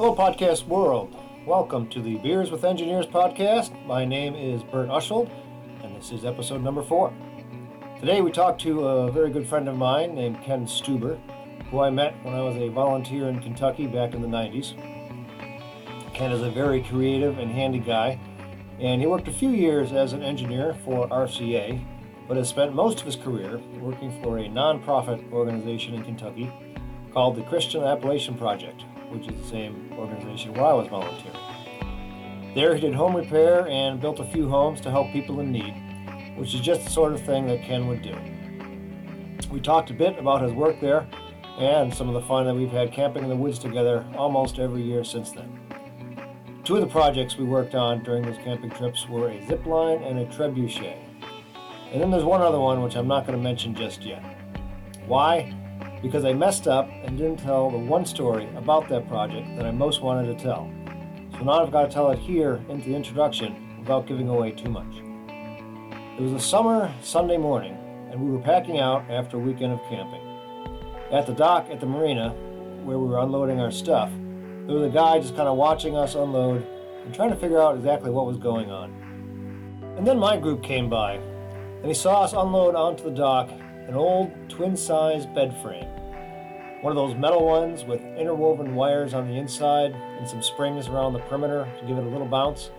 Hello, podcast world. Welcome to the Beers with Engineers podcast. My name is Bert Ushold, and this is episode number four. Today, we talk to a very good friend of mine named Ken Stuber, who I met when I was a volunteer in Kentucky back in the 90s. Ken is a very creative and handy guy, and he worked a few years as an engineer for RCA, but has spent most of his career working for a nonprofit organization in Kentucky called the Christian Appalachian Project, which is the same organization where I was volunteering. There, he did home repair and built a few homes to help people in need, which is just the sort of thing that Ken would do. We talked a bit about his work there and some of the fun that we've had camping in the woods together almost every year since then. Two of the projects we worked on during those camping trips were a zip line and a trebuchet. And then there's one other one which I'm not going to mention just yet. Why? Because I messed up and didn't tell the one story about that project that I most wanted to tell. So now I've got to tell it here in the introduction without giving away too much. It was a summer Sunday morning, and we were packing out after a weekend of camping. At the dock at the marina, where we were unloading our stuff, there was a guy just kind of watching us unload and trying to figure out exactly what was going on. And then my group came by, and he saw us unload onto the dock an old twin size bed frame. One of those metal ones with interwoven wires on the inside and some springs around the perimeter to give it a little bounce.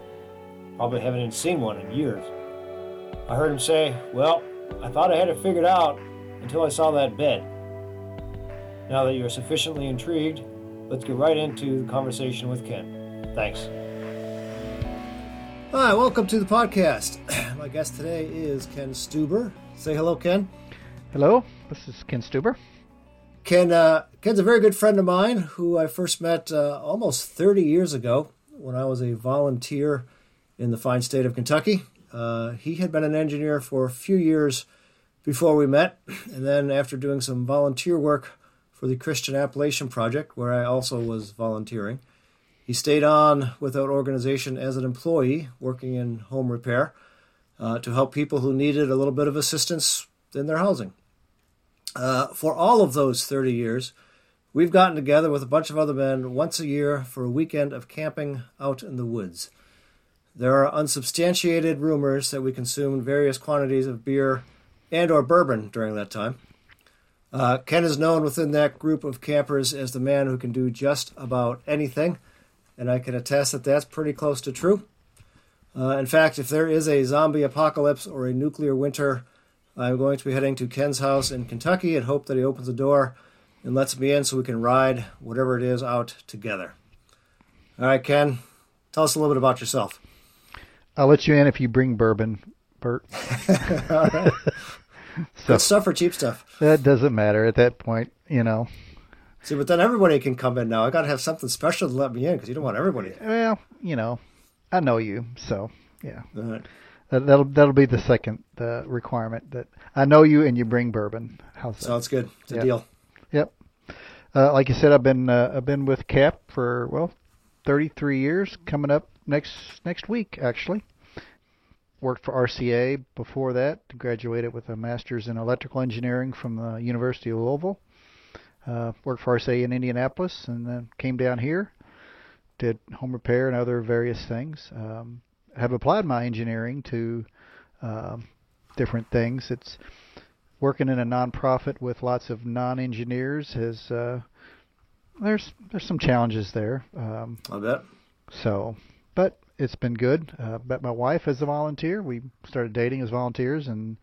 Probably haven't even seen one in years. I heard him say, Well, I thought I had it figured out until I saw that bed. Now that you're sufficiently intrigued, let's get right into the conversation with Ken. Thanks. Hi, welcome to the podcast. My guest today is Ken Stuber. Say hello, Ken. Hello, this is Ken Stuber. Ken, uh, Ken's a very good friend of mine who I first met uh, almost 30 years ago when I was a volunteer in the fine state of Kentucky. Uh, he had been an engineer for a few years before we met, and then after doing some volunteer work for the Christian Appalachian Project, where I also was volunteering, he stayed on with that organization as an employee working in home repair uh, to help people who needed a little bit of assistance in their housing. Uh, for all of those 30 years, we've gotten together with a bunch of other men once a year for a weekend of camping out in the woods. There are unsubstantiated rumors that we consumed various quantities of beer and or bourbon during that time. Uh, Ken is known within that group of campers as the man who can do just about anything, and I can attest that that's pretty close to true. Uh, in fact, if there is a zombie apocalypse or a nuclear winter, I'm going to be heading to Ken's house in Kentucky and hope that he opens the door and lets me in so we can ride whatever it is out together. All right, Ken, tell us a little bit about yourself. I'll let you in if you bring bourbon, Bert. All right. so, Good stuff or cheap stuff? That doesn't matter at that point, you know. See, but then everybody can come in now. I got to have something special to let me in because you don't want everybody. Well, you know, I know you, so yeah. All right. That, will that'll be the second uh, requirement that I know you and you bring bourbon. How's that? Sounds good. It's yep. a deal. Yep. Uh, like you said, I've been uh, I've been with CAP for well, 33 years. Coming up next next week, actually. Worked for RCA before that. Graduated with a master's in electrical engineering from the University of Louisville. Uh, worked for RCA in Indianapolis, and then came down here. Did home repair and other various things. Um, have applied my engineering to uh, different things. It's working in a nonprofit with lots of non-engineers. Has uh, there's there's some challenges there. Um, I bet. So, but it's been good. Uh, met my wife as a volunteer. We started dating as volunteers and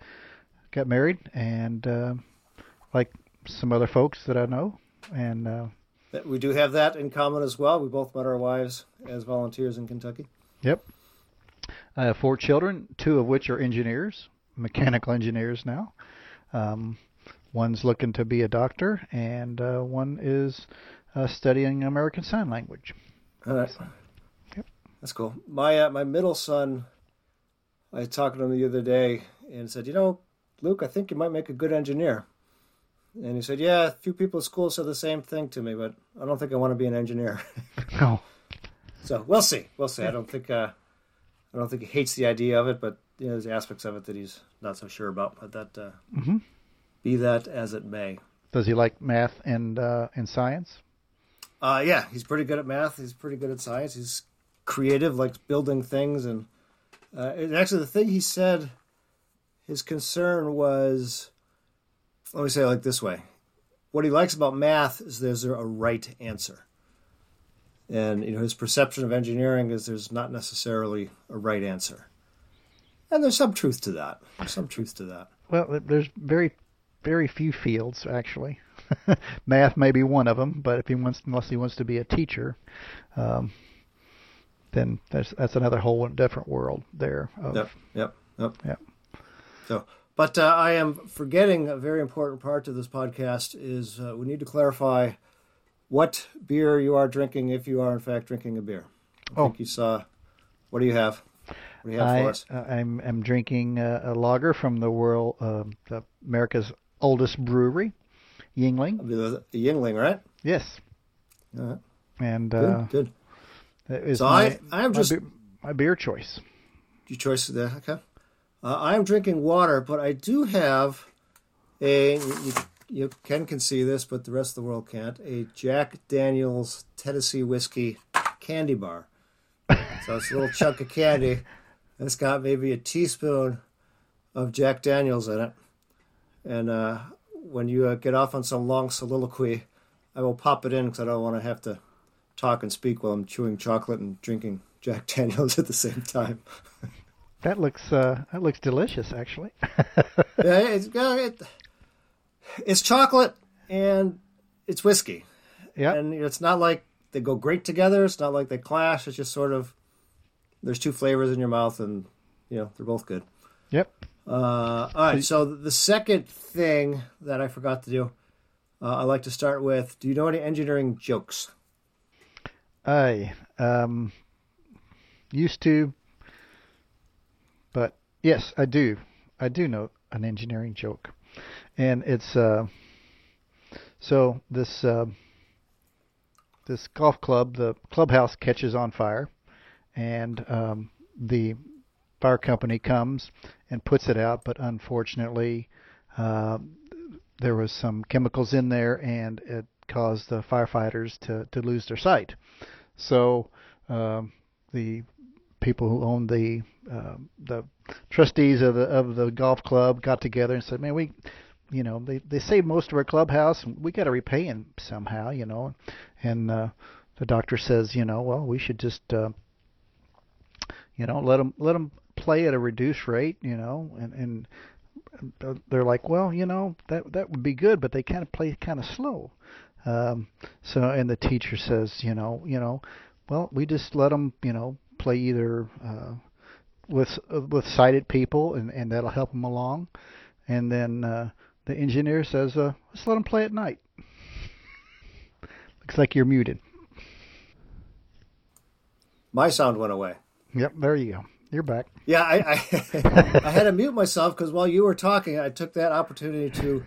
got married. And uh, like some other folks that I know, and uh, we do have that in common as well. We both met our wives as volunteers in Kentucky. Yep. I have four children, two of which are engineers, mechanical engineers now. Um, one's looking to be a doctor, and uh, one is uh, studying American Sign Language. All right. So, yep. That's cool. My uh, my middle son, I talked to him the other day and said, you know, Luke, I think you might make a good engineer. And he said, yeah, a few people at school said the same thing to me, but I don't think I want to be an engineer. no. So we'll see. We'll see. I don't think. I don't think he hates the idea of it, but you know, there's aspects of it that he's not so sure about. But that uh, mm-hmm. be that as it may. Does he like math and uh, and science? Uh, yeah, he's pretty good at math. He's pretty good at science. He's creative, likes building things, and, uh, and actually, the thing he said, his concern was, let me say it like this way: what he likes about math is there's a right answer, and you know his perception of engineering is there's not necessarily a right answer, and there's some truth to that. There's some truth to that. Well, there's very, very few fields actually. Math may be one of them, but if he wants, unless he wants to be a teacher, um, then that's that's another whole different world there. Of, Yep, yep, yep. Yep. So, but uh, I am forgetting a very important part of this podcast is uh, we need to clarify what beer you are drinking if you are in fact drinking a beer. I Oh. think you saw. What do you have? What do you have I, for us? uh, I'm I'm drinking uh, a lager from the world, uh, the America's oldest brewery, Yuengling. The, the Yuengling, right? Yes, right. and Good, uh, good. is So my, I, I am my, just beer, my beer choice. your choice there. Okay. Uh, I am drinking water, but I do have a. You, you Ken can see this, but the rest of the world can't. A Jack Daniel's Tennessee whiskey candy bar. So it's a little chunk of candy. and It's got maybe a teaspoon of Jack Daniels in it. And uh, when you uh, get off on some long soliloquy, I will pop it in because I don't want to have to talk and speak while I'm chewing chocolate and drinking Jack Daniels at the same time. That looks uh, that looks delicious, actually. yeah, it's uh, it, it's chocolate and it's whiskey, yeah, and it's not like they go great together. It's not like they clash. It's just sort of there's two flavors in your mouth, and you know they're both good. yep. Uh, all right, so the second thing that I forgot to do, uh, I like to start with. Do you know any engineering jokes? I um, used to, but yes, I do. I do know an engineering joke, and it's uh, so this uh, this golf club, the clubhouse catches on fire, and um, the fire company comes and puts it out, but unfortunately, uh, there was some chemicals in there, and it caused the firefighters to, to lose their sight. So um, the people who owned the uh, the trustees of the of the golf club got together and said, "Man, we, you know, they they saved most of our clubhouse, and we got to repay them somehow, you know." And uh, the doctor says, "You know, well, we should just, uh, you know, let them let them play at a reduced rate, you know, and and." uh, They're like, well, you know, that that would be good, but they kind of play kind of slow. Um, so, and the teacher says, you know, you know, well, we just let them, you know, play either uh, with uh, with sighted people, and and that'll help them along. And then uh, the engineer says, uh, let's let them play at night. Looks like you're muted. My sound went away. Yep, there you go. You're back. Yeah, I I, I had to mute myself because while you were talking, I took that opportunity to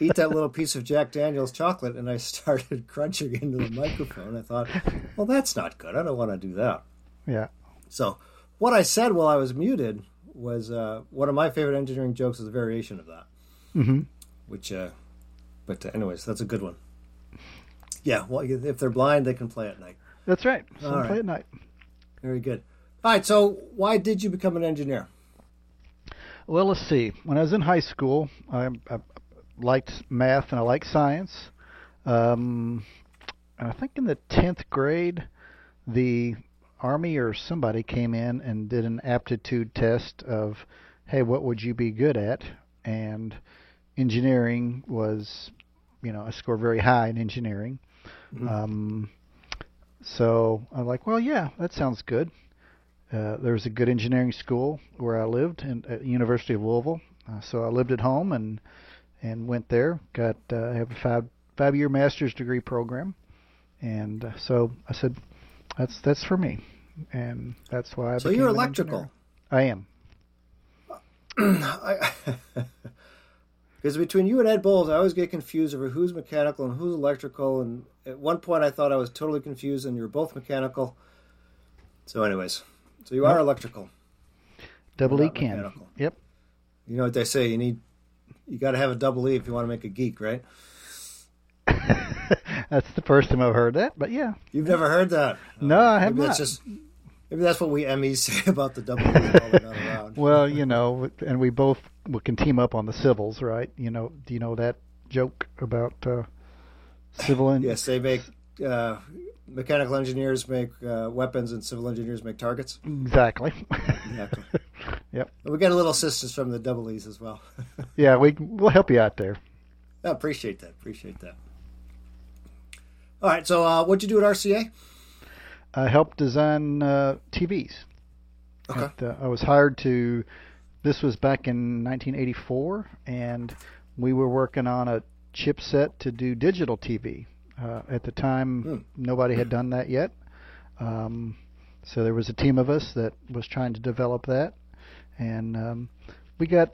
eat that little piece of Jack Daniel's chocolate, and I started crunching into the microphone. I thought, well, that's not good. I don't want to do that. Yeah. So, what I said while I was muted was uh, one of my favorite engineering jokes is a variation of that. Mm-hmm. Which, uh, but uh, anyways, that's a good one. Yeah, well, if they're blind, they can play at night. That's right. So All right. play at night. Very good. All right, so why did you become an engineer? Well, let's see. When I was in high school, I, I liked math and I liked science. Um, and I think in the tenth grade, the army or somebody came in and did an aptitude test of, hey, what would you be good at? And engineering was, you know, I scored very high in engineering. Um, so I'm like, well, yeah, that sounds good. Uh, there was a good engineering school where I lived in, at the University of Louisville. Uh, so I lived at home and and went there. Got uh, I have a five five year master's degree program, and uh, so I said, that's that's for me, and that's why I. So you're electrical. I am. Because between you and Ed Bowles, I always get confused over who's mechanical and who's electrical. And at one point, I thought I was totally confused, and you're both mechanical. So, anyways, so you are electrical. Double E can. mechanical. Yep. You know what they say? You need, you got to have a double E if you want to make a geek, right? that's the first time I've heard that, but yeah. You've never heard that? No, I have maybe not. That's just, maybe that's what we MEs say about the double while they're not around. Well, you know, and we both we can team up on the civils, right? You know, do you know that joke about uh, civil and Yes, they make uh, mechanical engineers make uh, weapons and civil engineers make targets. exactly. Exactly. Yep. And we got a little assistance from the double E's as well. yeah, we we'll help you out there. I appreciate that. Appreciate that. All right. So, uh, what'd you do at RCA? I helped design uh, TVs. Okay. At, I was hired to. This was back in 1984, and we were working on a chipset to do digital TV. Uh, at the time, Hmm. nobody had done that yet. Um, so there was a team of us that was trying to develop that, and um, we got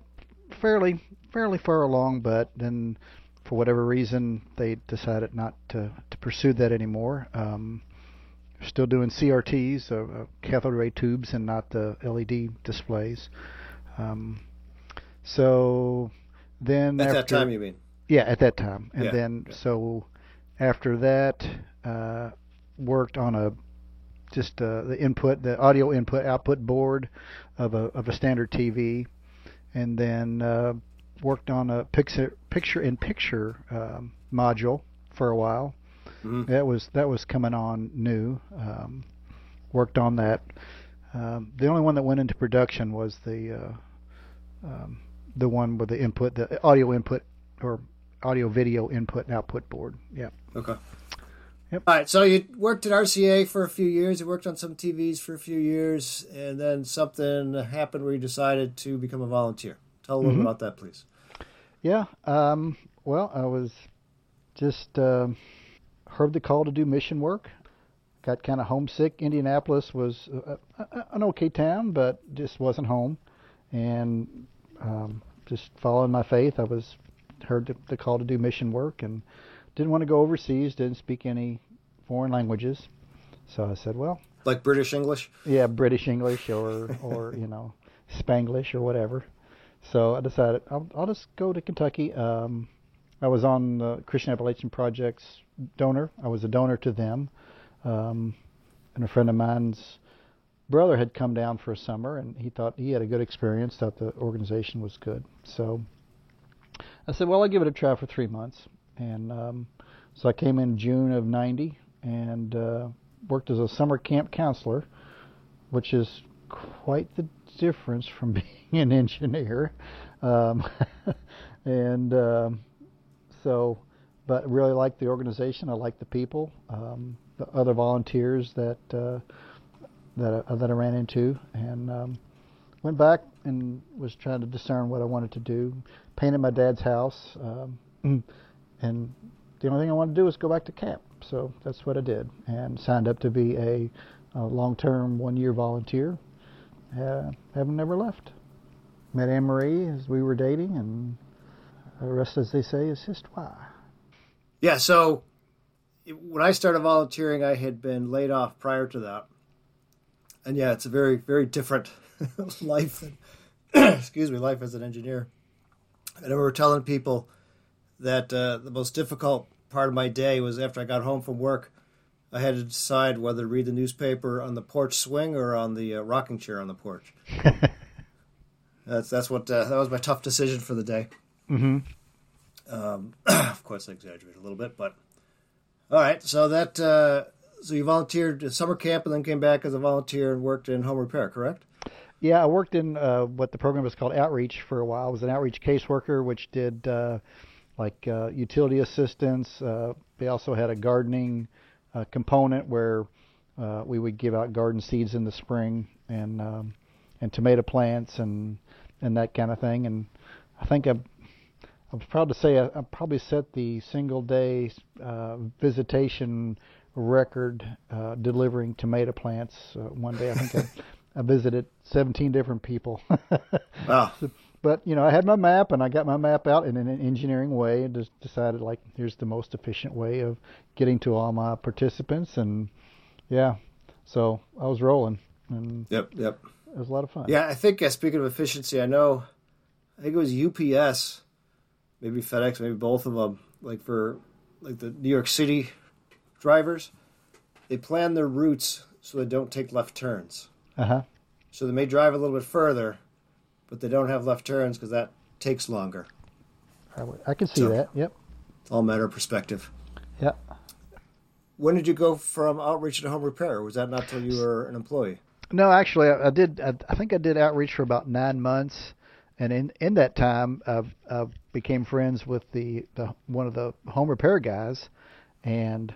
fairly fairly far along. But then, for whatever reason, they decided not to to pursue that anymore. Um, still doing CRTs, uh, uh, cathode ray tubes, and not the LED displays. Um, so then At after, that time, you mean? yeah, at that time, and Yeah, then yeah. so after that, uh, worked on a just uh, the input, the audio input output board of a of a standard TV, and then uh, worked on a picture picture in picture um, module for a while. Mhm. That was that was coming on new. Um, worked on that. Um, the only one that went into production was the uh, um, the one with the input, the audio input or audio video input and output board. Yeah. Okay. Yep. All right. So you worked at RCA for a few years. You worked on some TVs for a few years, and then something happened where you decided to become a volunteer. Tell a little Mhm. bit about that, please. Yeah. Um, well, I was just um heard the call to do mission work. Got kind of homesick. Indianapolis was uh, uh, an okay town, but just wasn't home. And um, just following my faith, I was heard the, the call to do mission work and didn't want to go overseas. Didn't speak any foreign languages, so I said, well, Like British English. yeah, British English or or you know Spanglish or whatever. So I decided I'll, I'll just go to Kentucky. Um, I was on the Christian Appalachian Project's donor. I was a donor to them, um, and a friend of mine's brother had come down for a summer, and he thought he had a good experience. Thought the organization was good. So I said, well, I'll give it a try for three months. And um, so I came in June of '90 and uh, worked as a summer camp counselor, which is quite the difference from being an engineer. Um, and um, so, but really liked the organization. I liked the people, um, the other volunteers that uh, that I, that I ran into, and um, went back and was trying to discern what I wanted to do. Painted my dad's house, um, and the only thing I wanted to do was go back to camp. So that's what I did, and signed up to be a, a long-term, one-year volunteer. Uh, haven't never left. Met Anne Marie as we were dating, and the rest, as they say, is history. Yeah. So when I started volunteering, I had been laid off prior to that, and yeah, it's a very very different life. Than, excuse me, life as an engineer. And I remember telling people that uh, the most difficult part of my day was after I got home from work. I had to decide whether to read the newspaper on the porch swing or on the uh, rocking chair on the porch. That's that's what uh, that was my tough decision for the day. Mm-hmm. Um, of course, I exaggerated a little bit, but all right. So that uh, so you volunteered at summer camp and then came back as a volunteer and worked in home repair, correct? Yeah, I worked in uh, what the program was called outreach for a while. I was an outreach caseworker, which did uh, like uh, utility assistance. Uh, they also had a gardening uh, component where uh, we would give out garden seeds in the spring and um, and tomato plants and and that kind of thing. And I think I, I'm proud to say I, I probably set the single day visitation record uh, delivering tomato plants uh, one day. I think I, I visited 17 different people. Wow. but you know, I had my map and I got my map out in an engineering way and just decided like here's the most efficient way of getting to all my participants and yeah, so I was rolling and Yep. Yep. it was a lot of fun. Yeah, I think uh, speaking of efficiency, I know, I think it was UPS, maybe FedEx, maybe both of them. Like for like the New York City drivers, they plan their routes so they don't take left turns. Uh huh. So they may drive a little bit further, but they don't have left turns because that takes longer. I, I can see So- that. Yep. All matter of perspective. Yep. When did you go from outreach to home repair? Was that not till you were an employee? No, actually, I, I did. I, I think I did outreach for about nine months, and in in that time, I, I became friends with the, the one of the home repair guys, and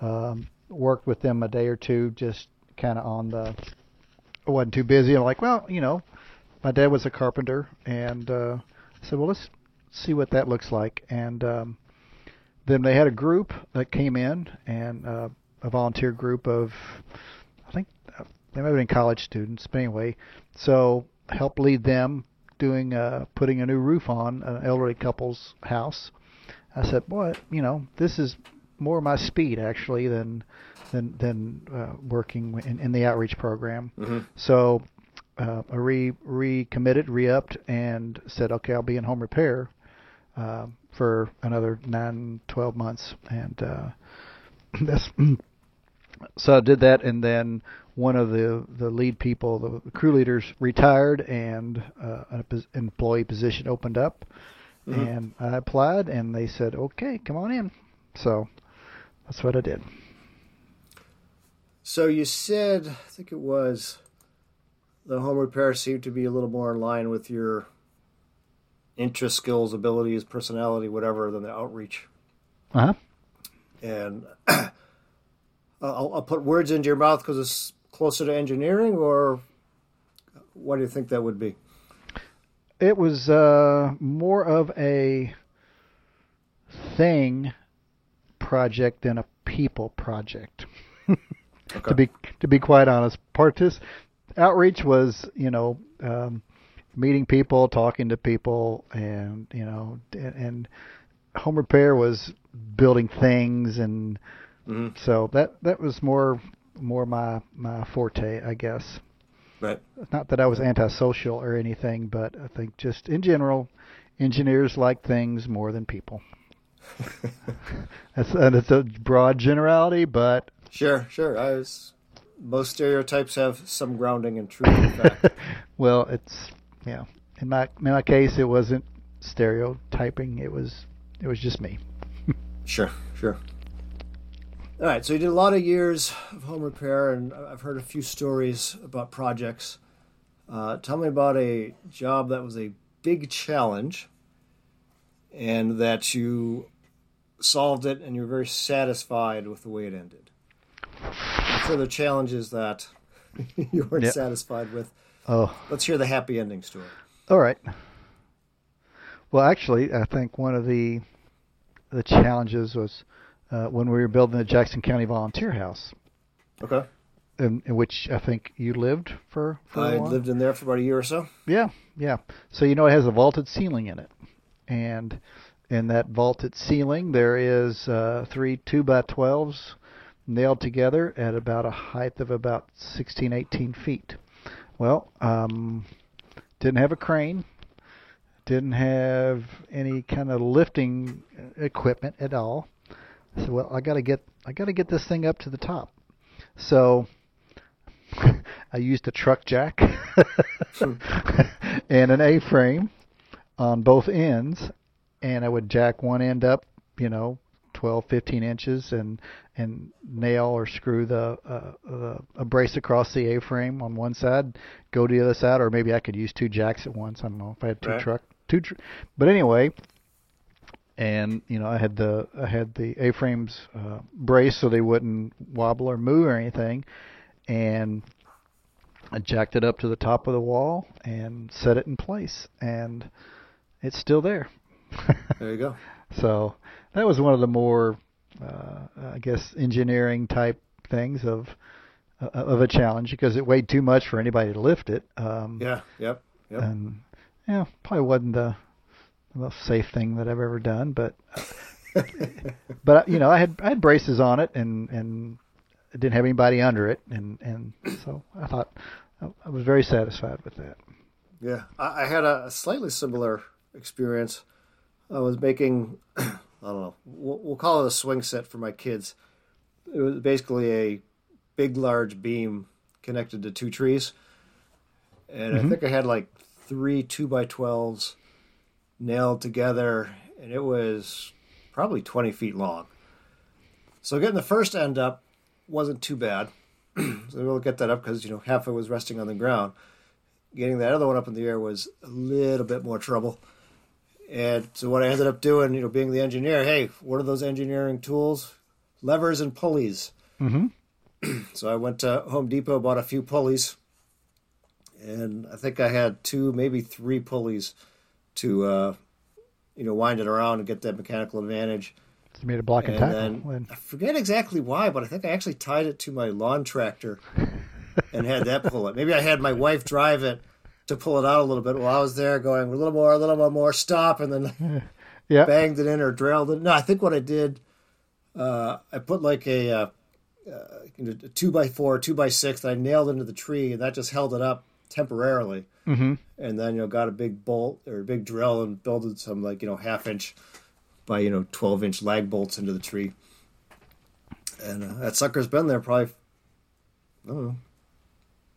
um, worked with them a day or two, just kind of on the. I wasn't too busy. I'm like, well, you know, my dad was a carpenter, and uh, I said, well, let's see what that looks like, and um, then they had a group that came in, and uh, a volunteer group of, I think uh, they might have been college students, but anyway, so help lead them doing uh, putting a new roof on an elderly couple's house. I said, boy, you know, this is more my speed actually than than than uh, working in, in the outreach program. Mm-hmm. So uh, I re recommitted, re-upped, and said, okay, I'll be in home repair uh, for another nine, twelve months, and uh, that's so I did that, and then one of the the lead people, the, the crew leaders, retired, and uh, an employee position opened up, Mhm. and I applied, and they said, okay, come on in. So that's what I did. So you said, I think it was, the home repair seemed to be a little more in line with your interest, skills, abilities, personality, whatever, than the outreach. Uh huh. And I'll, I'll put words into your mouth because it's closer to engineering, or what do you think that would be? It was uh, more of a thing project than a people project. Okay. to be to be quite honest, partic- outreach was you know um, meeting people, talking to people, and you know and, and home repair was building things, and Mhm. so that that was more more my my forte, I guess. Right. Not that I was antisocial or anything, but I think just in general, engineers like things more than people. That's and it's a broad generality, but Sure, sure. I was. Most stereotypes have some grounding in truth well, it's yeah. In my in my case, it wasn't stereotyping. It was it was just me. Sure, sure. All right, so you did a lot of years of home repair, and I've heard a few stories about projects. Uh, tell me about a job that was a big challenge, and that you solved it, and you're very satisfied with the way it ended. There are challenges that you weren't Yep. satisfied with. Oh, Let's hear the happy ending story. all right. Well, actually, I think one of the the challenges was uh, when we were building the Jackson County Volunteer House, Okay. in, in which I think you lived for. for a I while. I lived in there for about a year or so. Yeah, yeah. So you know it has a vaulted ceiling in it, and in that vaulted ceiling there is uh, three two by twelves nailed together at about a height of about 16, 18 feet. Well, um, didn't have a crane, didn't have any kind of lifting equipment at all. I said, well, I gotta get I gotta get this thing up to the top. So I used a truck jack and an A-frame on both ends, and I would jack one end up, you know, 12, 15 inches, and and nail or screw the, uh, the a brace across the A-frame on one side, go to the other side, or maybe I could use two jacks at once. I don't know if I had two Right. truck two, tr- but anyway. And you know, I had the I had the A-frames uh, brace so they wouldn't wobble or move or anything, and I jacked it up to the top of the wall and set it in place, and it's still there. There you go. so that was one of the more, uh, I guess, engineering type things of uh, of a challenge because it weighed too much for anybody to lift it. Um, Yeah. Yep. Yep. And yeah, probably wasn't the, most safe thing that I've ever done, but but you know, I had I had braces on it and and it didn't have anybody under it, and and so I thought I, I was very satisfied with that. Yeah, I, I had a slightly similar experience. I was making I don't know. We'll, we'll call it a swing set for my kids. It was basically a big, large beam connected to two trees, and I mm-hmm. think I had like three two by twelves nailed together, and it was probably twenty feet long. So getting the first end up wasn't too bad. so we'll get that up because you know half of it was resting on the ground. Getting that other one up in the air was a little bit more trouble. And so what I ended up doing, you know, being the engineer, hey, what are those engineering tools? Levers and pulleys. Mhm. so I went to Home Depot, bought a few pulleys, and I think I had two, maybe three pulleys to, uh, you know, wind it around and get that mechanical advantage. It's made a block and And tackle. then And- I forget exactly why, but I think I actually tied it to my lawn tractor and had that pull it. Maybe I had my wife drive it to pull it out a little bit while I was there going a little more, a little more, more, stop, and then yeah. banged it in or drilled it. No, I think what I did, uh, I put like a, uh, uh, you know, a two by four, two by six that I nailed into the tree, and that just held it up temporarily. hmm And then you know got a big bolt or a big drill and built some like you know half inch by you know twelve inch lag bolts into the tree. And uh, that sucker's been there probably, I don't know,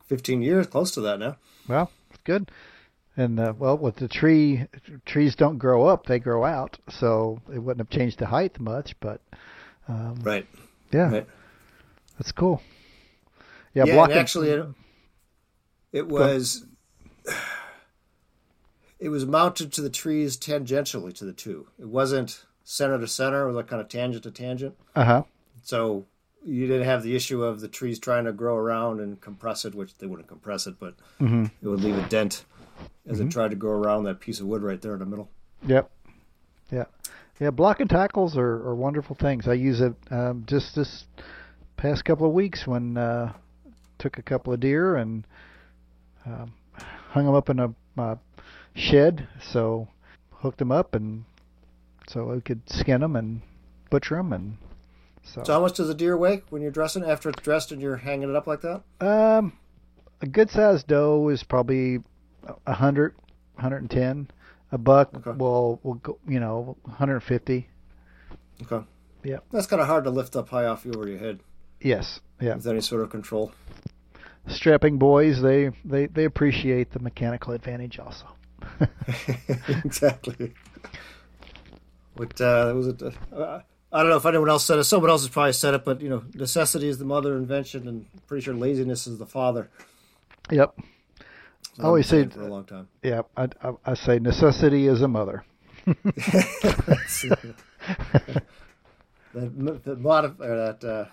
fifteen years, close to that now. Well, good. And uh, well, with the tree, trees don't grow up; they grow out. So it wouldn't have changed the height much. But um, Right. yeah, Right. that's cool. Yeah, Yeah, blocking. actually, it, it was it was mounted to the trees tangentially to the two. It wasn't center to center; it was like kind of tangent to tangent. uh huh. So you didn't have the issue of the trees trying to grow around and compress it, which they wouldn't compress it, but hmm it would leave a dent as it tried to go around that piece of wood right there in the middle. Yep. Yeah. Yeah. Block and tackles are, are wonderful things. I use it um, just this past couple of weeks when uh, took a couple of deer and um, hung them up in a my shed. So hooked them up and so I could skin them and butcher them and so. So how much does a deer weigh when you're dressing? After it's dressed and you're hanging it up like that? Um, a good sized doe is probably a hundred, hundred and ten. A buck Okay. will will go, you know, 150. Okay. Yeah. That's kind of hard to lift up high off you over your head Yes. Yeah. with any sort of control. strapping boys they they they appreciate the mechanical advantage also exactly. What uh, was it? Uh, I don't know if anyone else said it. Someone else has probably said it, but you know, necessity is the mother of invention, and I'm pretty sure laziness is the father. yep So I always say- for a long time. yeah I, I, I say necessity is a mother that that, modif- or that uh,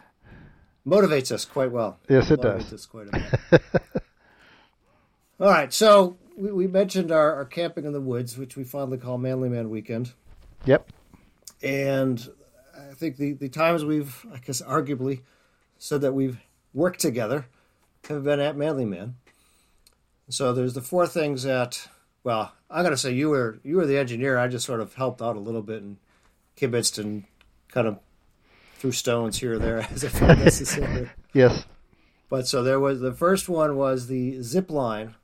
motivates us quite well. yes it motivates does quite. All right, so we, we mentioned our, our camping in the woods, which we fondly call Manly Man Weekend. yep and I think the, the times we've, I guess, arguably said that we've worked together have been at Manly Man. So there's the four things that, well, I'm gonna say you were you were the engineer. I just sort of helped out a little bit and kibitzed and kind of threw stones here or there as if necessary. yes But so there was the first one was the zip line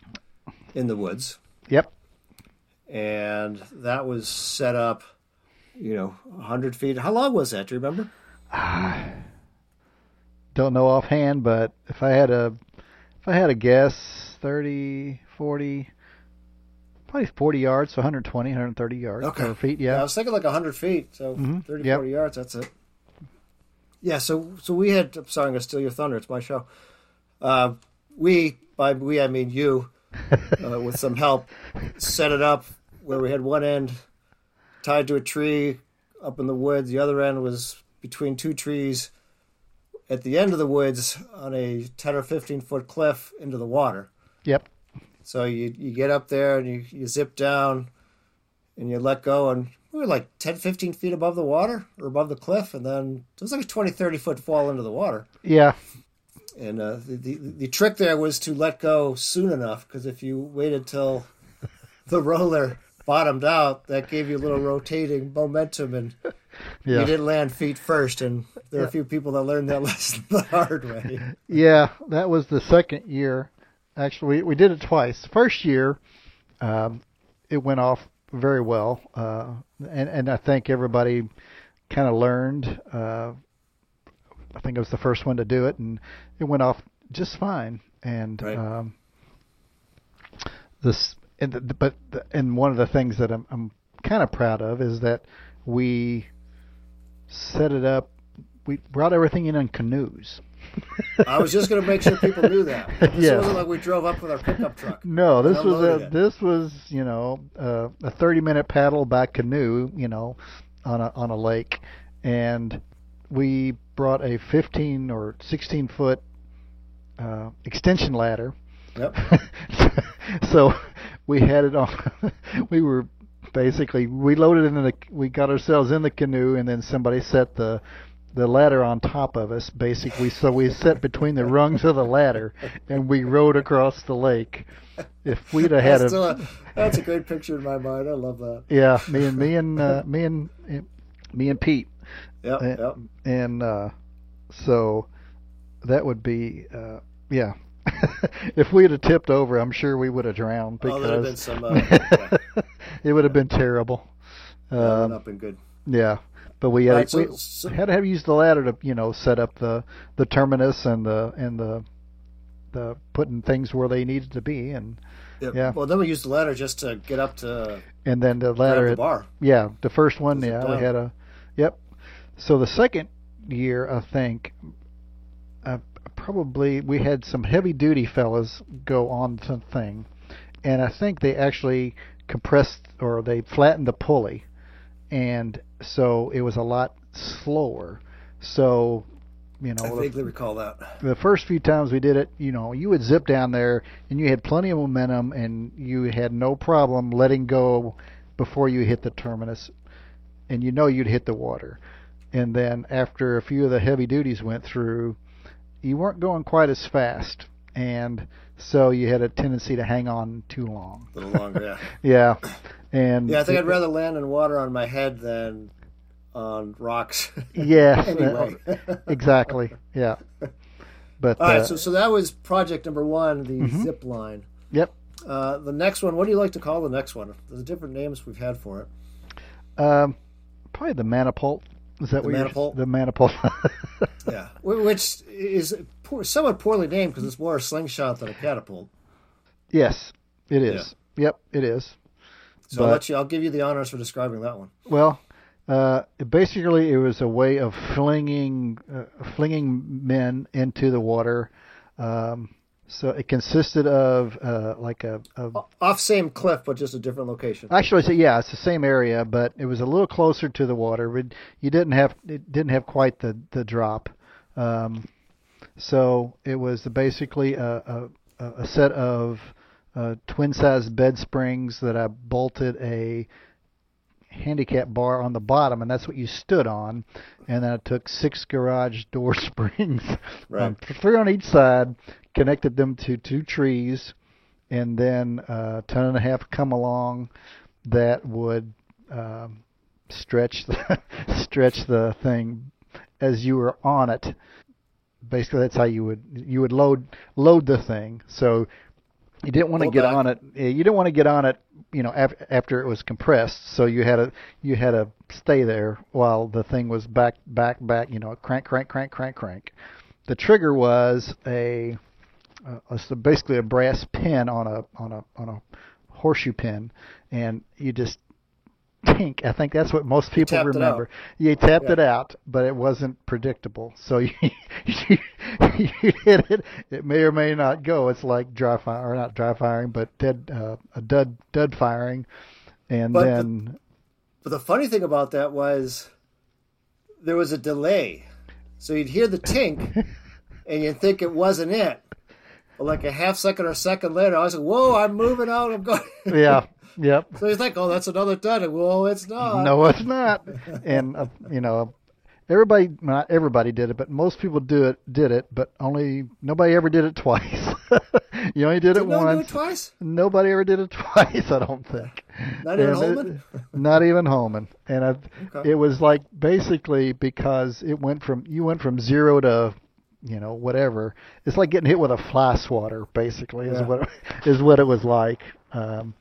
in the woods yep and that was set up, you know, 100 feet. How long was that? Do you remember? I don't know offhand but if I had a if I had a guess 30 40 probably 40 yards so 120 130 yards Okay. or feet Yeah, I was thinking like 100 feet, so Mhm. 30, Yep. 40 yards, that's it. Yeah, so so we had, I'm sorry, I'm going to steal your thunder, it's my show. Uh, we, by we, I mean you, uh, with some help, set it up where we had one end tied to a tree up in the woods, the other end was between two trees at the end of the woods on a 10 or 15 foot cliff into the water. yep So you you get up there and you, you zip down and you let go and we were like 10, 15 feet above the water or above the cliff and then it was like a 20, 30 foot fall into the water. yeah And uh, the, the, the trick there was to let go soon enough because if you waited till the roller bottomed out, that gave you a little rotating momentum and you didn't land feet first. And there are Yeah. a few people that learned that lesson the hard way. Yeah, that was the second year. Actually, we, we did it twice. First year, um, it went off very well, uh, and and I think everybody kind of learned. Uh, I think I was the first one to do it, and it went off just fine. And Right. um, this, and the, but the, and one of the things that I'm I'm kind of proud of is that we set it up. We brought everything in on canoes. I was just going to make sure people knew that. This Yes. wasn't like we drove up with our pickup truck. No, this was a it. this was you know uh, a thirty minute paddle by canoe, you know, on a on a lake, and we brought a fifteen or sixteen foot uh, extension ladder. Yep. so we had it on. we were basically we loaded in the we got ourselves in the canoe, and then somebody set the the ladder on top of us basically so we sat between the rungs of the ladder and we rode across the lake if we'd have had That's, a a, that's a great picture in my mind. I love that. yeah me and me and uh, me and me and pete yeah Uh, Yep. and uh so that would be uh yeah if we had tipped over i'm sure we would have drowned Oh, there'd have been because some. Uh, it would have been terrible um, not been good. yeah but we had, Right, so- we so- had to have used the ladder to you know set up the the terminus and the and the the putting things where they needed to be and yeah. Well, then we used the ladder just to get up to and then the ladder the bar. Yeah, the first one, yeah, we had a, yep. So the second year, I think, probably we had some heavy duty fellas go on the thing, and I think they actually compressed or they flattened the pulley, and so it was a lot slower. So, you know, I the- vaguely recall that. the first few times we did it, you know, you would zip down there and you had plenty of momentum and you had no problem letting go before you hit the terminus and you know you'd hit the water. And then after a few of the heavy duties went through, you weren't going quite as fast and so you had a tendency to hang on too long. A little longer, yeah. Yeah. And Yeah, I think I'd rather land in water on my head than on rocks. Yes, anyway. exactly. Yeah. But All right, uh, so so that was project number one, the Mhm. zip line. yep. Uh, the next one, what do you like to call the next one? There's different names we've had for it. Um, probably the manipult. Is that The what The manipult. Yeah, which is poor, somewhat poorly named because it's more a slingshot than a catapult. yes, it is. Yep, it is. So But- I'll let you. I'll give you the honors for describing that one. Well, uh, basically, it was a way of flinging uh, flinging men into the water. Um, so it consisted of uh, like a, a Off same cliff, but just a different location. Actually, so yeah, it's the same area, but it was a little closer to the water. But you didn't have it didn't have quite the the drop. Um, so it was basically a a, a set of uh, twin size bed springs that I bolted a handicap bar on the bottom, and that's what you stood on. And then I took six garage door springs, Right. um, three on each side, connected them to two trees, and then uh, ton and a half come along that would um, stretch the stretch the thing as you were on it. Basically, that's how you would you would load load the thing. So you didn't want to get back. on it. eh, You didn't want to get on it. You know, af- after it was compressed. So you had to you had to stay there while the thing was back back back. You know, crank crank crank crank crank. The trigger was a, uh, a basically a brass pin on a on a on a horseshoe pin, and you just tink. I think that's what most people remember. You tapped Yeah. it out, but it wasn't predictable. So you, you you hit it. It may or may not go. It's like dry fire, or not dry firing, but dead uh, a dud dud firing, and But the- then But the funny thing about that was there was a delay. So you'd hear the tink and you'd think it wasn't it. But like a half second or second later, I was like, whoa, I'm moving out. I'm going. yeah, yep. So he's like, oh, that's another. And, Whoa, it's not. No, it's not. And uh, you know, everybody not everybody did it, but most people do it did it, but only nobody ever did it twice. you only did it Did do once. it twice? Nobody ever did it twice, I don't think. Not even And it- Holman? not even Holman. And I, Okay. it was like basically because it went from you went from zero to you know whatever. It's like getting hit with a fly swatter, basically is what is what it was like. Um,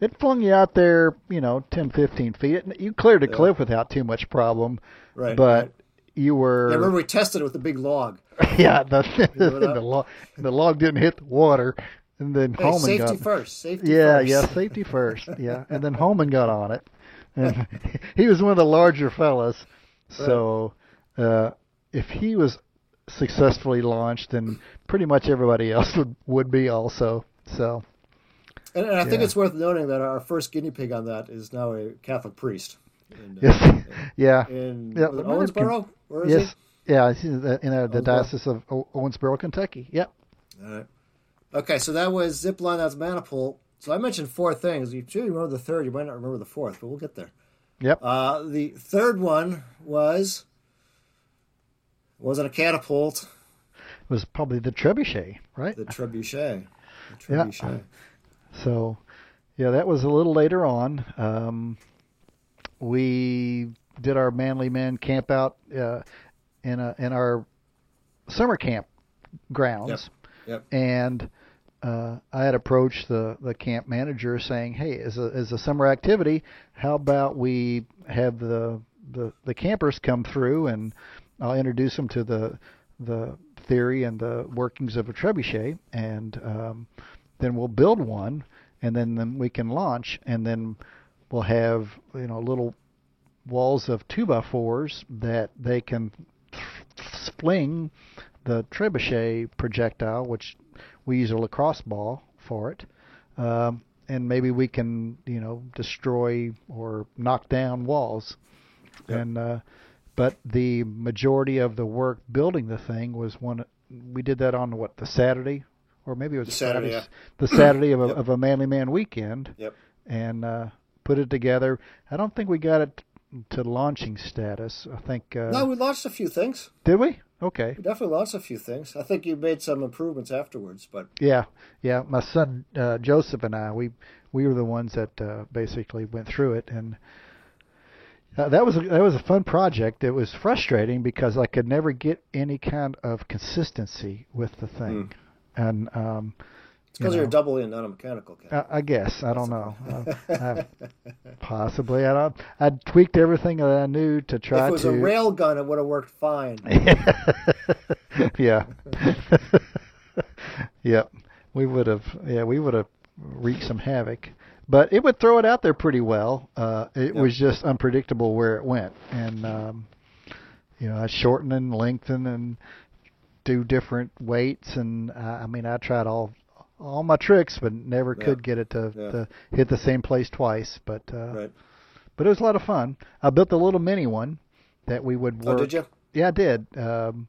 it flung you out there, you know, 10, 15 feet. You cleared a Yeah. cliff without too much problem, Right. but right. you were. Yeah, I remember we tested it with a big log. yeah, the the log the log didn't hit the water, and then Hey, Holman safety got first. Safety yeah first. yeah yeah, safety first yeah, and then Holman got on it, and he was one of the larger fellas, so uh, if he was successfully launched, then pretty much everybody else would would be also. So And, and I think Yeah. it's worth noting that our first guinea pig on that is now a Catholic priest. In, uh, yes, yeah, in Yeah, was it I wonder if Owensboro? Where is yes, yeah. He's in the, in uh, the diocese of Owensboro, Kentucky. Yep. All right. Okay, so that was zip line. That's Maniple. So I mentioned four things. You should remember the third. You might not remember the fourth, but we'll get there. Yep. Uh, the third one was wasn't a catapult. It was probably the trebuchet, right? The trebuchet. The Yeah. So, yeah, that was a little later on. Um, we did our Manly Men camp out uh, in a, in our summer camp grounds, Yep. and uh, I had approached the, the camp manager saying, "Hey, as a as a summer activity, how about we have the the, the campers come through and I'll introduce them to the the theory and the workings of a trebuchet, and um, then we'll build one, and then, then we can launch, and then we'll have you know little walls of two by fours that they can fling the trebuchet projectile, which we use a lacrosse ball for it, um, and maybe we can you know destroy or knock down walls, Yep. and uh, but the majority of the work building the thing was one. We did that on what the Saturday, or maybe it was The Saturday, Friday, the Saturday of a, Yep. of a Manly Man weekend, Yep. and uh, put it together. I don't think we got it to launching status. I think uh, No, we launched a few things. did we? Okay, We definitely launched a few things. I think you made some improvements afterwards, but yeah, yeah. My son uh, Joseph and I, we we were the ones that uh, basically went through it, and uh, that was a, that was a fun project. It was frustrating because I could never get any kind of consistency with the thing, and um, it's because You are double in, not a mechanical cat. I, I guess I don't know. Uh, I, possibly, I don't. I tweaked everything that I knew to try. if it was to. a rail gun, it would have worked fine. yeah. yep. We would have. Yeah, we would have wreaked some havoc. But it would throw it out there pretty well. Uh, it was just unpredictable where it went, and um, you know, I shorten and lengthen and do different weights, and uh, I mean, I tried all all my tricks, but never Yeah. could get it to, Yeah. to hit the same place twice. But uh, Right. but it was a lot of fun. I built a little mini one that we would work. Oh, did you? Yeah, I did. Um,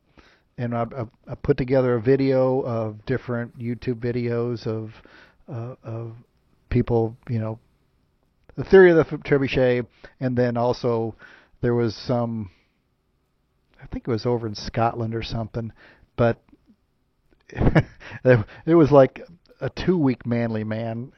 and I, I, I put together a video of different YouTube videos of uh, of people, you know, the theory of the trebuchet, and then also there was some. I think it was over in Scotland or something, but it was like a two-week manly man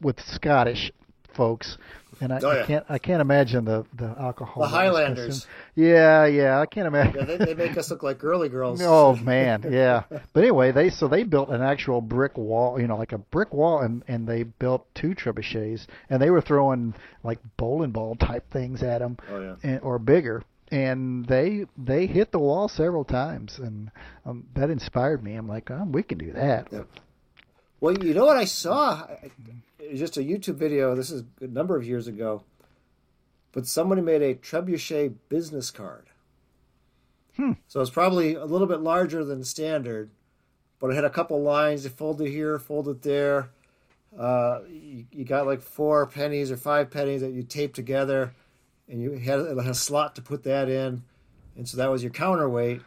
with Scottish folks, and I, Oh, I can't I can't imagine the the alcohol. The Highlanders. Yeah, yeah, I can't imagine. Yeah, they, they make us look like girly girls. Oh man, yeah. But anyway, they so they built an actual brick wall, you know, like a brick wall, and and they built two trebuchets, and they were throwing like bowling ball type things at them, Oh yeah. and, or bigger, and they they hit the wall several times, and um, that inspired me. I'm like, oh, we can do that. Yep. Well, you know what I saw? Just a YouTube video. This is a number of years ago. But somebody made a trebuchet business card. Hmm. So it's probably a little bit larger than standard, but it had a couple lines. You fold it here, fold it there. Uh, you, you got like four pennies or five pennies that you tape together, and you had, a slot to put that in, and so that was your counterweight.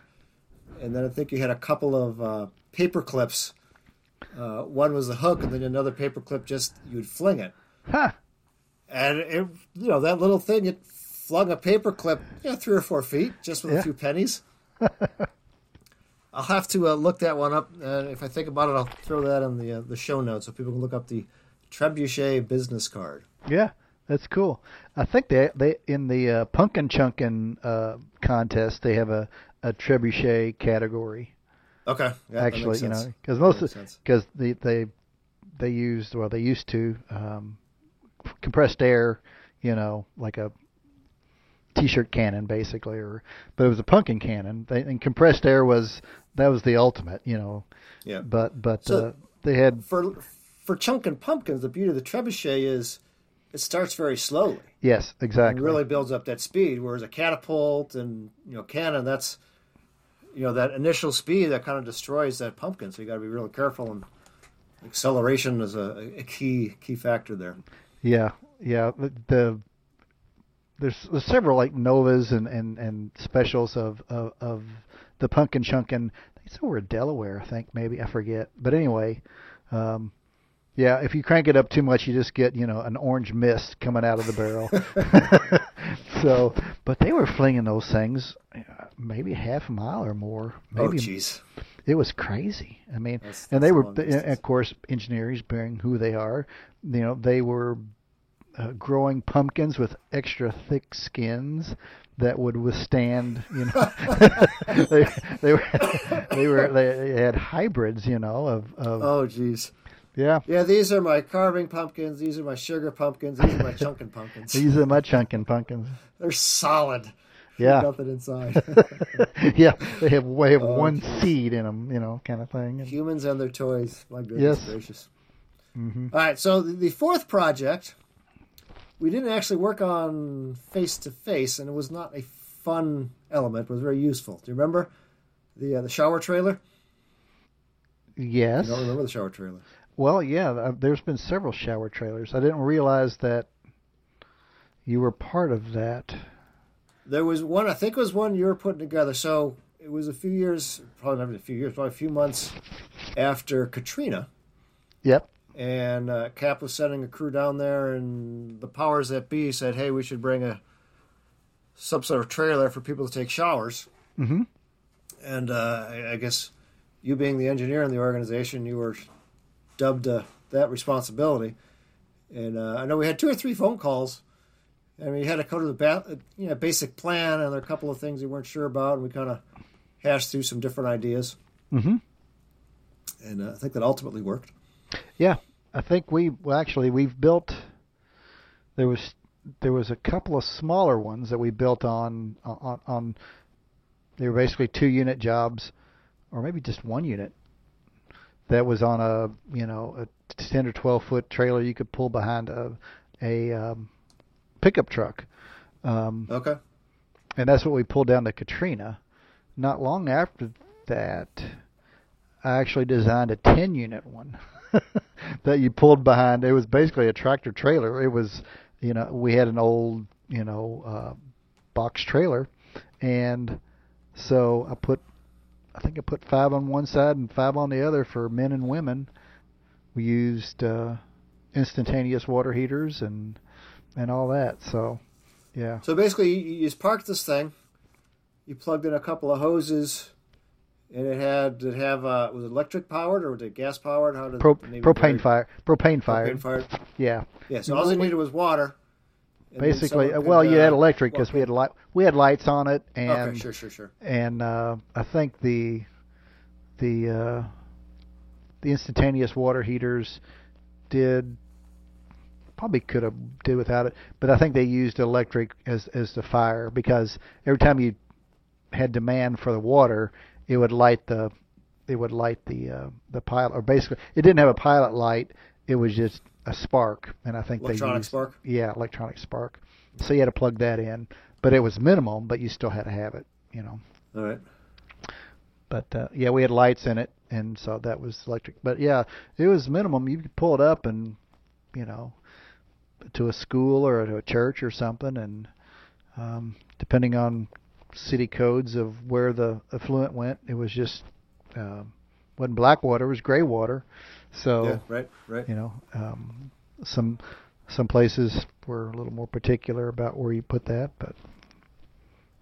And then I think you had a couple of uh, paper clips uh, one was the hook, and then another paper clip just you'd fling it, Huh? and it you know that little thing it flung a paper clip you know, three or four feet just with Yeah. a few pennies. I'll have to uh, look that one up, and if I think about it, I'll throw that in the uh, the show notes so people can look up the trebuchet business card. Yeah, that's cool. I think they they in the uh, pumpkin chunkin uh, contest they have a a trebuchet category. Okay, yeah, actually, you know, because most Makes of sense. because they they they used well they used to um, compressed air, you know, like a t-shirt cannon basically, or but it was a pumpkin cannon. They, and compressed air was that was the ultimate, you know. Yeah. But but So- uh, they had For for chunking pumpkins, the beauty of the trebuchet is it starts very slowly. yes and exactly really builds up that speed. Whereas a catapult and you know cannon, that's you know that initial speed that kind of destroys that pumpkin. So you got to be really careful, and acceleration is a, a key key factor there. Yeah, yeah. The, the there's, there's several like novas and, and, and specials of, of of the pumpkin chunkin. It's over in Delaware, I think maybe I forget. But anyway, um, yeah. If you crank it up too much, you just get you know an orange mist coming out of the barrel. so, but they were flinging those things maybe half a mile or more. oh, jeez. it was crazy. I mean, That's- and they that's were, and of course, engineers being who they are, you know, they were uh, growing pumpkins with extra thick skins that would withstand, you know, they, they were, they were, they had hybrids, you know, of, of Oh, jeez. Yeah. Yeah, these are my carving pumpkins. These are my sugar pumpkins. These are my chunking pumpkins. These are my chunkin pumpkins. They're solid. Yeah, Nothing inside. yeah. They have they have Oh, one seed in them, you know, kind of thing. And- Humans and their toys. My goodness Yes. gracious. Mhm. All right, so the, fourth project, we didn't actually work on face to face, and it was not a fun element. It was very useful. Do you remember the uh, the shower trailer? Yes. You don't remember the shower trailer? Well, yeah, uh, there's been several shower trailers. I didn't realize that you were part of that. There was one. I think it was one you were putting together. So it was a few years, probably not a few years, probably a few months after Katrina. Yep. and uh, CAP was sending a crew down there, and the powers that be said, "Hey, we should bring a some sort of trailer for people to take showers." Mm-hmm. And uh, I, I guess you, being the engineer in the organization, you were dubbed uh, that responsibility. And uh, I know we had two or three phone calls, and we had to go to the ba- you know basic plan, and there are a couple of things we weren't sure about, and we kind of hashed through some different ideas, Mm-hmm. and uh, I think that ultimately worked. Yeah, I think we well actually we've built. There was there was a couple of smaller ones that we built on on on. They were basically two unit jobs, or maybe just one unit. That was on a you know a ten or twelve foot trailer you could pull behind a a um, pickup truck. Um, Okay. and that's what we pulled down to Katrina. Not long after that, I actually designed a 10 unit one that you pulled behind. It was basically a tractor trailer. It was, you know, we had an old, you know, uh, box trailer, and so I put, I think I put five on one side and five on the other for men and women. We used uh, instantaneous water heaters and and all that. So, yeah. So basically, you, you just parked this thing. You plugged in a couple of hoses, and it had did it have uh, was it electric powered or was it gas powered? How did Pro, propane fire, propane fire. Propane fired. Yeah, Yeah. So all they needed was water. And basically. well, could, you had electric because we had light. We had lights on it, and Okay, sure, sure, sure. and uh, I think the the uh, the instantaneous water heaters did probably could have did without it, but I think they used electric as as the fire because every time you had demand for the water, it would light the it would light the uh, the pilot or basically it didn't have a pilot light. It was just a spark, and I think Electronic they used, spark. Yeah, electronic spark. So you had to plug that in, but it was minimum, but you still had to have it. You know. All right. But uh, yeah, we had lights in it, and so that was electric. But yeah, it was minimum. You could pull it up and, you know, to a school or to a church or something, and um, depending on city codes of where the effluent went, it was just um, wasn't black water, it was gray water. So yeah. Right. Right. you know, um, some some places were a little more particular about where you put that, but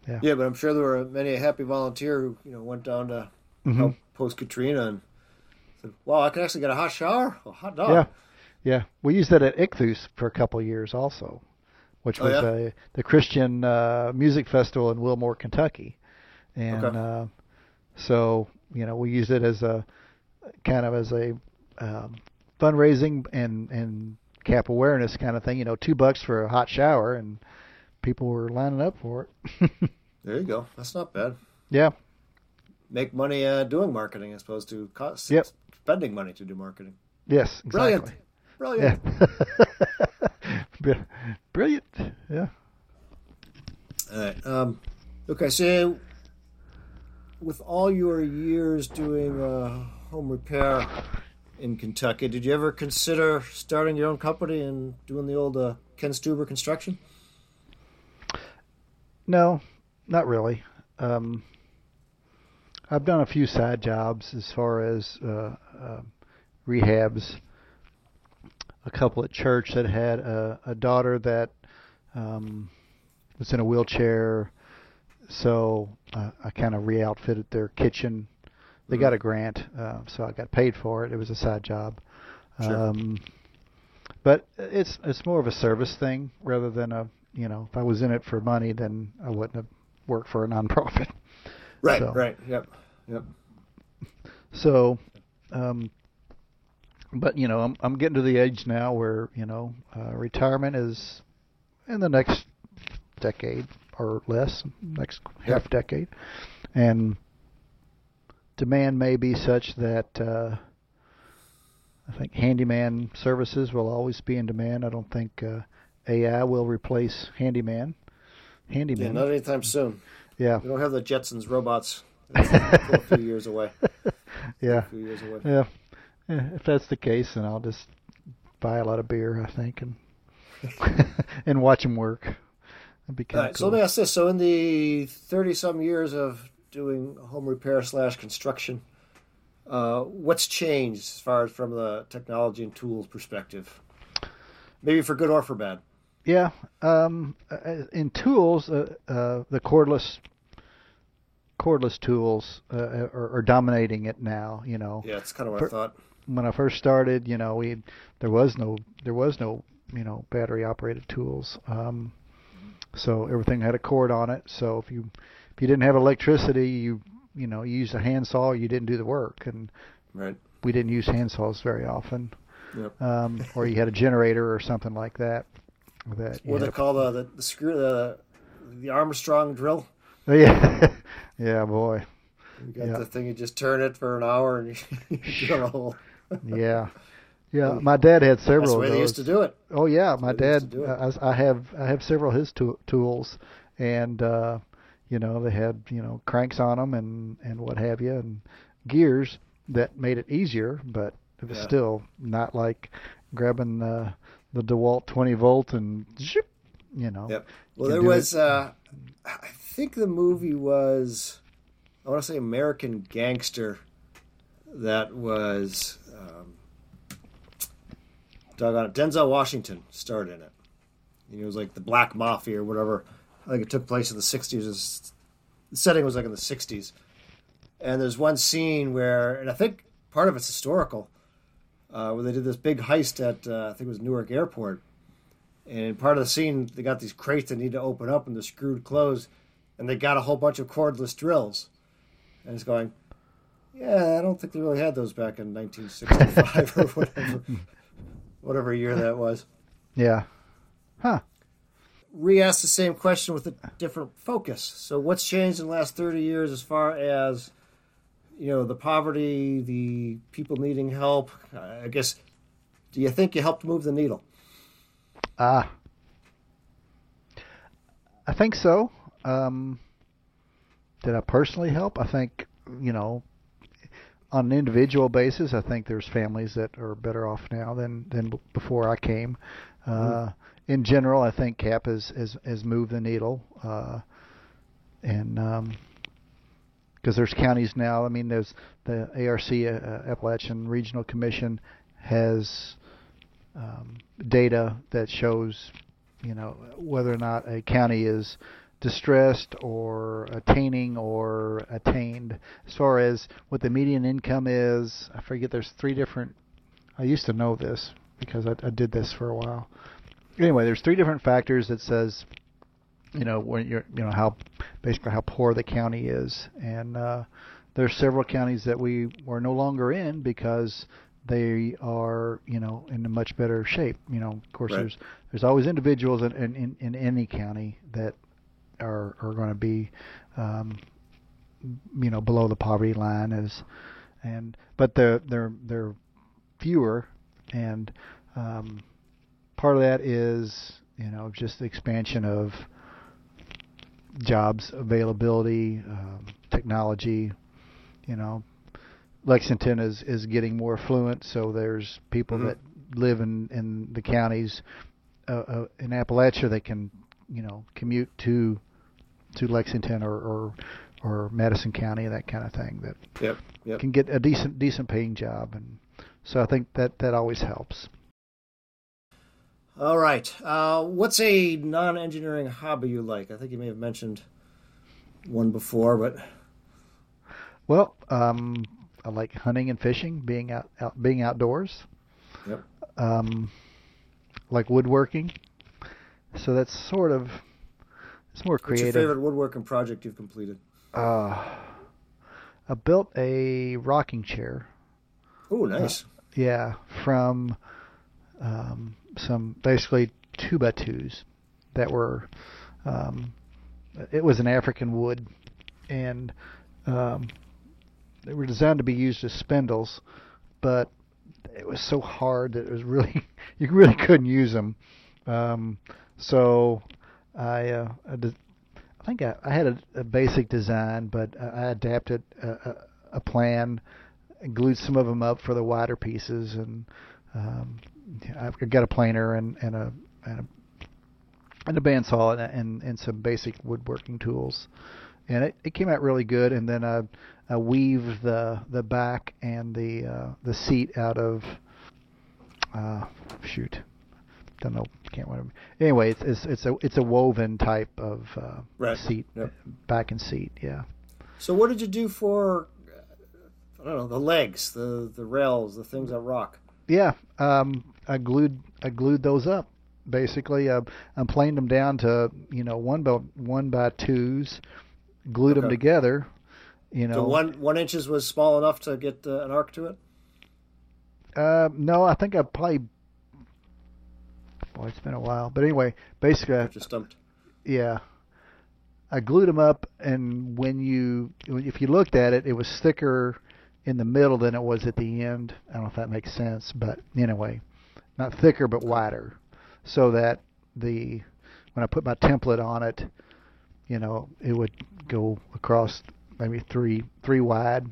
Yeah, Yeah, but I'm sure there were many a happy volunteer who you know went down to Mhm. help post Katrina and said, "Wow, I can actually get a hot shower, a hot dog." Yeah, yeah. We used that at Ichthus for a couple of years also, which Oh, was yeah? uh, the Christian uh, music festival in Wilmore, Kentucky, and Okay. uh, so you know we used it as a kind of as a um, fundraising and and CAP awareness kind of thing. You know, two bucks for a hot shower, and people were lining up for it. there you go. That's not bad. Yeah. Make money uh, doing marketing as opposed to cost, Yep. spending money to do marketing. Yes. Brilliant. Exactly. Brilliant. Yeah. Brilliant. Yeah. All right. Um, okay, so with all your years doing uh, home repair in Kentucky, did you ever consider starting your own company and doing the old uh, Ken Stuber construction? No, not really. Um, I've done a few side jobs as far as uh, uh, rehabs. A couple at church that had a, a daughter that um, was in a wheelchair, so uh, I kind of re-outfitted their kitchen. They got a grant, uh, so I got paid for it. It was a side job. Sure. Um, but it's it's more of a service thing rather than a you know if I was in it for money then I wouldn't have worked for a nonprofit. Right, So- right. Yep, yep. So, um, but you know I'm I'm getting to the age now where you know uh, retirement is in the next decade or less, next half decade, and demand may be such that uh, I think handyman services will always be in demand. I don't think uh, AI will replace handyman. Handyman. Yeah, not anytime soon. yeah, We don't have the Jetsons robots. A few years away. yeah, A few years away. yeah. Yeah, If that's the case, then I'll just buy a lot of beer, I think, and and watch them work. All right, of so let me ask this: so in the thirty-some years of doing home repair slash construction, uh, what's changed as far as from the technology and tools perspective? Maybe for good or for bad. Yeah, um, uh, in tools, uh, uh, the cordless cordless tools uh, are, are dominating it now. You know, Yeah, it's kind of what For- I thought. when I first started, you know, we there was no there was no you know battery operated tools. Um, so everything had a cord on it. So if you if you didn't have electricity, you you know you used a handsaw, you didn't do the work, and Right. we didn't use handsaws very often. Yep. Um, or you had a generator or something like that. That What they a- call the, the the screw the the Armstrong drill. yeah, yeah, boy, You got Yeah. the thing. You just turn it for an hour and you drill a hole. yeah, yeah. My dad had several That's the of way those. they used to do it. Oh yeah, my way they used dad. to do it. I, I have I have several of his tool tools, and uh, you know they had you know cranks on them and and what have you, and gears that made it easier, but it was Yeah. still not like grabbing the the DeWalt 20 volt and zip, you know. Yep. Well, there was. Uh, I think the movie was. I want to say American Gangster. That was. Um, doggone it. Denzel Washington starred in it. And it was like the Black Mafia or whatever. I think it took place in the '60s. It was- The setting was like in the '60s. And there's one scene where, and I think part of it's historical, uh, where they did this big heist at uh, I think it was Newark Airport. And part of the scene, they got these crates that need to open up and they're screwed closed, and they got a whole bunch of cordless drills. And it's going, yeah, I don't think they really had those back in 1965 or whatever, whatever year that was. Yeah. Huh. Re-ask the same question with a different focus. So, what's changed in the last 30 years as far as you know the poverty, the people needing help? I guess, do you think you helped move the needle? Ah. I think so. Um, did I personally help? I think, you know, on an individual basis, I think there's families that are better off now than than before I came. Uh, In general, I think CAP has has, has moved the needle, uh, and because there's counties now. I mean, there's the ARC uh, Appalachian Regional Commission has um, data that shows, you know, whether or not a county is distressed or attaining or attained. As far as what the median income is, I forget. There's three different. I used to know this because I, I did this for a while. Anyway, there's three different factors that says, you know, when you're, you know, how basically how poor the county is, and uh, there's several counties that we are no longer in because they are you know in a much better shape. You know, of course, Right. there's there's always individuals in, in, in, in any county that are are going to be um, you know below the poverty line as and but they're they're they're fewer and um, part of that is you know just the expansion of jobs availability um, technology you know Lexington is is getting more affluent so there's people Mhm. that live in in the counties uh, uh, in Appalachia that can you know commute to to Lexington or or, or Madison County that kind of thing that Yep. Yep. can get a decent decent paying job and so I think that that always helps. All right. Uh, what's a non-engineering hobby you like? I think you may have mentioned one before, but Well, um, I like hunting and fishing, being out, out being outdoors. Yep. Um, like woodworking. So that's sort of it's more creative. what's your favorite woodworking project you've completed? Uh, I built a rocking chair. Oh, nice. Yeah, from um, some basically two by twos that were. Um, it was an African wood, and um, they were designed to be used as spindles, but it was so hard that it was really you really couldn't use them. Um, so I, uh, I, I think I, I had a, a basic design, but I adapted a, a, a plan, and glued some of them up for the wider pieces, and um, I've got a planer and, and a and a and a bandsaw and, and and some basic woodworking tools, and it, it came out really good. And then I, I weaved the the back and the uh, the seat out of uh, shoot, don't know, can't remember. Anyway, it's it's it's a it's a woven type of uh, Right. seat, Yep. back and seat. Yeah. So, what did you do for? I don't know the legs, the the rails, the things that rock. Yeah, um, I glued I glued those up. Basically, uh, I planed them down to you know one by one by twos, glued them together. You know, So one one inches was small enough to get uh, an arc to it. uh, no, I think I probably. Boy, it's been a while, but anyway, basically, I, Just dumped. yeah, I glued them up, and when you if you looked at it, it was thicker in the middle than it was at the end. I don't know if that makes sense, but anyway, not thicker but wider, so that the when I put my template on it, you know, it would go across maybe three three wide.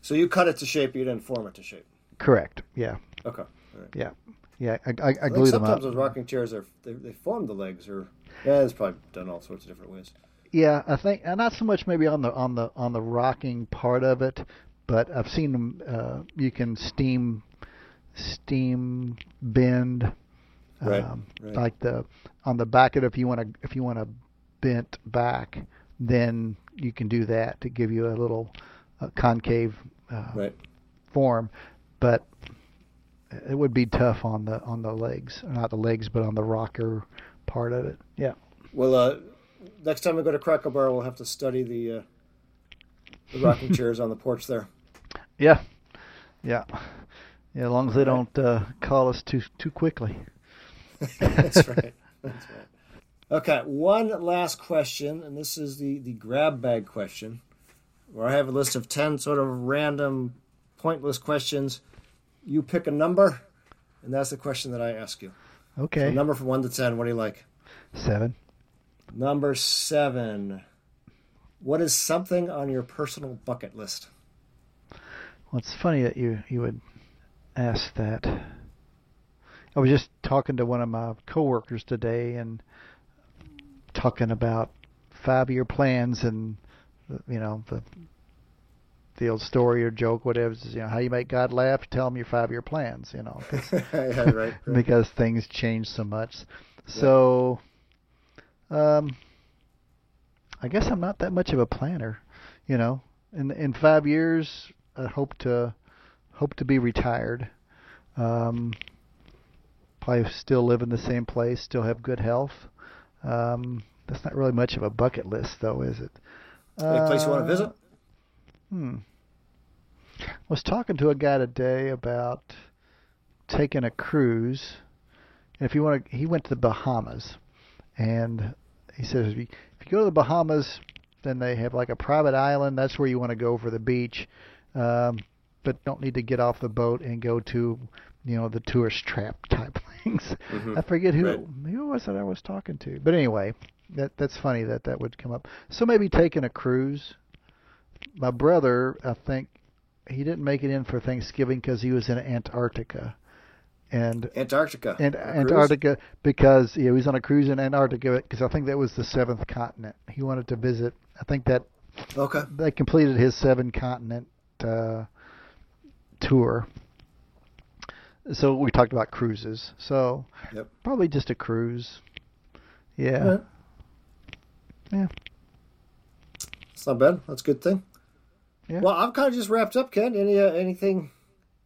So you cut it to shape. You didn't form it to shape. Correct. Yeah. Okay. All right. Yeah. Yeah. I, I, I I think them up. sometimes those rocking chairs are they, they form the legs or yeah, it's probably done all sorts of different ways. Yeah, I think and not so much maybe on the on the on the rocking part of it, but I've seen them. Uh, you can steam steam bend, Right, um, right. like the on the back of it. If you want to if you want to bent back, then you can do that to give you a little uh, concave uh, Right. form, but it would be tough on the on the legs, not the legs, but on the rocker part of it. Yeah. Well, uh, next time we go to Cracker Barrel, we'll have to study the uh, the rocking chairs on the porch there. Yeah, yeah, yeah. As long as they Alright. don't uh, call us too too quickly. That's right. That's right. Okay, one last question, and this is the the grab bag question, where I have a list of ten sort of random, pointless questions. You pick a number, and that's the question that I ask you. So Okay, number from one to ten. What do you like? seven. Number seven. What is something on your personal bucket list? Well, it's funny that you you would ask that. I was just talking to one of my coworkers today and talking about five year plans and you know the the old story or joke whatever is you know how you make God laugh tell him your five year plans you know yeah, right. right. because things change so much. So, um, I guess I'm not that much of a planner. You know, in in five years, I hope to hope to be retired. Um, probably still live in the same place, still have good health. Um, that's not really much of a bucket list, though, is it? Any place you want to visit? Hmm. was talking to a guy today about taking a cruise. And if you want to, he went to the Bahamas, and he says if you, if you go to the Bahamas, then they have like a private island. That's where you want to go for the beach, um, but don't need to get off the boat and go to, you know, the tourist trap type things. Mhm. I forget who Right. who was it I was talking to, but anyway, that that's funny that that would come up. So maybe taking a cruise. My brother, I think, he didn't make it in for Thanksgiving because he was in Antarctica, and Antarctica. and A cruise? Antarctica because he was on a cruise in Antarctica because I think that was the seventh continent. He wanted to visit. I think that Okay. they completed his seven continent uh, tour. So we talked about cruises. So Yep. probably just a cruise. Yeah. Alright. Yeah. It's not bad. That's a good thing. Yeah. Well, I'm kind of just wrapped up, Ken. Any uh, anything,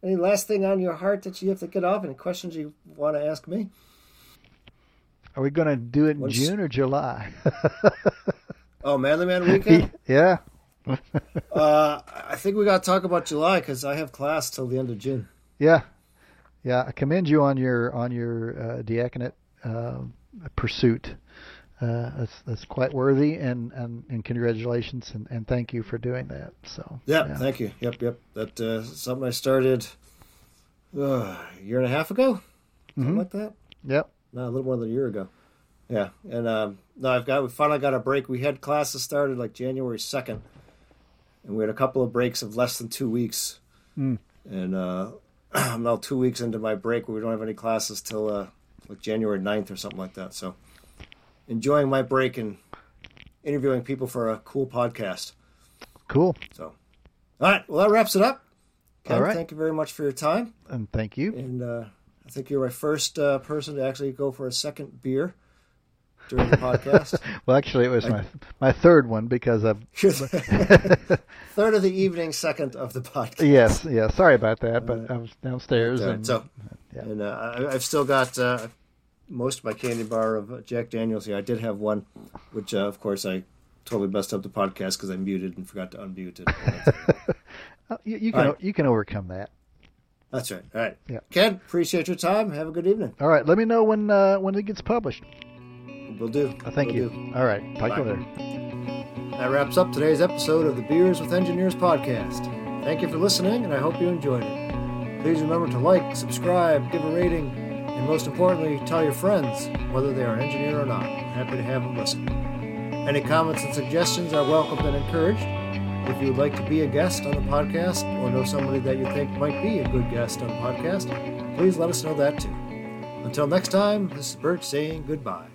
any last thing on your heart that you have to get off? Any questions you want to ask me? Are we going to do it in Once- June or July? Oh, Manly Man weekend. yeah. uh, I think we got to talk about July because I have class till the end of June. Yeah, yeah. I commend you on your on your uh, diaconate uh, pursuit. Uh, that's that's quite worthy, and, and, and congratulations, and, and thank you for doing that. So Yeah, thank you. Yep, yep. That uh, something I started uh, a year and a half ago, something Mhm. like that. Yep. No, a little more than a year ago. Yeah, and um, no, I've got we finally got a break. We had classes started like January second, and we had a couple of breaks of less than two weeks. Mm. And uh, I'm now two weeks into my break. where We don't have any classes till uh, like January 9th or something like that. So enjoying my break and interviewing people for a cool podcast. Cool. So, all right, well that wraps it up. Ken, All right. thank you very much for your time. And thank you. And uh, I think you're my first uh, person to actually go for a second beer during the podcast. Well, actually, it was my my third one because I've. Third of the evening, second of the podcast. yes, yeah. Sorry about that, but I was downstairs Uh, and so, yeah. and uh, I, I've still got uh, most of my candy bar of uh, Jack Daniels here. I did have one, which uh, of course I totally messed up the podcast because I muted and forgot to unmute it. Oh, you, you can right. you can overcome that. That's right. All right. Yeah. Ken, appreciate your time. Have a good evening. All right, let me know when uh, when it gets published. We'll do. Uh, thank Will you. do. All right, talk to you later. That wraps up today's episode of the Beers with Engineers podcast. Thank you for listening, and I hope you enjoyed it. Please remember to like, subscribe, give a rating, and most importantly, tell your friends, whether they are an engineer or not. Happy to have them listen. Any comments and suggestions are welcomed and encouraged. If you would like to be a guest on the podcast or know somebody that you think might be a good guest on the podcast, please let us know that too. Until next time, this is Bert saying goodbye.